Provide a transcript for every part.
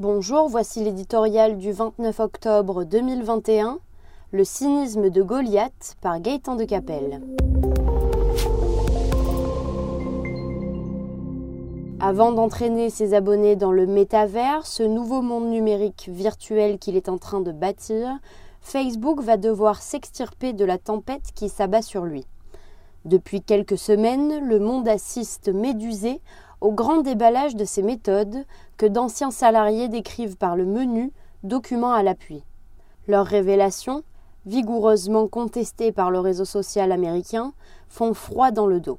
Bonjour, voici l'éditorial du 29 octobre 2021, Le cynisme de Goliath par Gaëtan de Capelle. Avant d'entraîner ses abonnés dans le métavers, ce nouveau monde numérique virtuel qu'il est en train de bâtir, Facebook va devoir s'extirper de la tempête qui s'abat sur lui. Depuis quelques semaines, le monde assiste médusé au grand déballage de ces méthodes que d'anciens salariés décrivent par le menu document à l'appui. Leurs révélations, vigoureusement contestées par le réseau social américain, font froid dans le dos.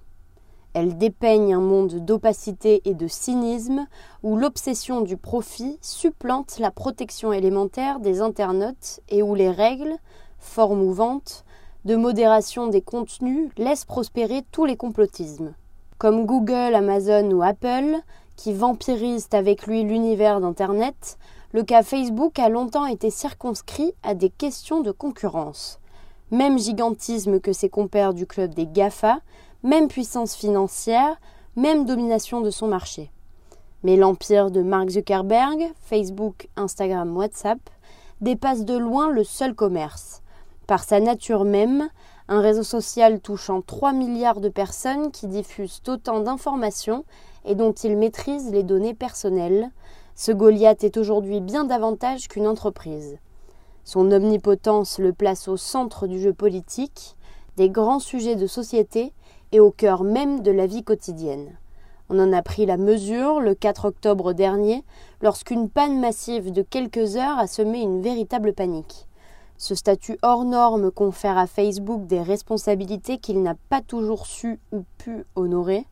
Elles dépeignent un monde d'opacité et de cynisme où l'obsession du profit supplante la protection élémentaire des internautes et où les règles, fort mouvantes, de modération des contenus laissent prospérer tous les complotismes. Comme Google, Amazon ou Apple, qui vampirisent avec lui l'univers d'Internet, le cas Facebook a longtemps été circonscrit à des questions de concurrence. Même gigantisme que ses compères du club des GAFA, même puissance financière, même domination de son marché. Mais l'empire de Mark Zuckerberg, Facebook, Instagram, WhatsApp, dépasse de loin le seul commerce. Par sa nature même, un réseau social touchant 3 milliards de personnes qui diffusent autant d'informations et dont il maîtrise les données personnelles, ce Goliath est aujourd'hui bien davantage qu'une entreprise. Son omnipotence le place au centre du jeu politique, des grands sujets de société et au cœur même de la vie quotidienne. On en a pris la mesure le 4 octobre dernier, lorsqu'une panne massive de quelques heures a semé une véritable panique. Ce statut hors norme confère à Facebook des responsabilités qu'il n'a pas toujours su ou pu honorer.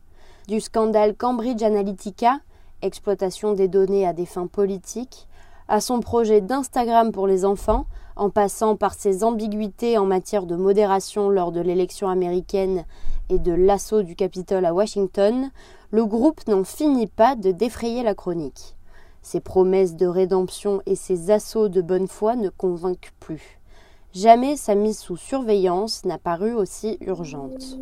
Du scandale Cambridge Analytica, exploitation des données à des fins politiques, à son projet d'Instagram pour les enfants, en passant par ses ambiguïtés en matière de modération lors de l'élection américaine et de l'assaut du Capitole à Washington, le groupe n'en finit pas de défrayer la chronique. Ses promesses de rédemption et ses assauts de bonne foi ne convainquent plus. Jamais sa mise sous surveillance n'a paru aussi urgente.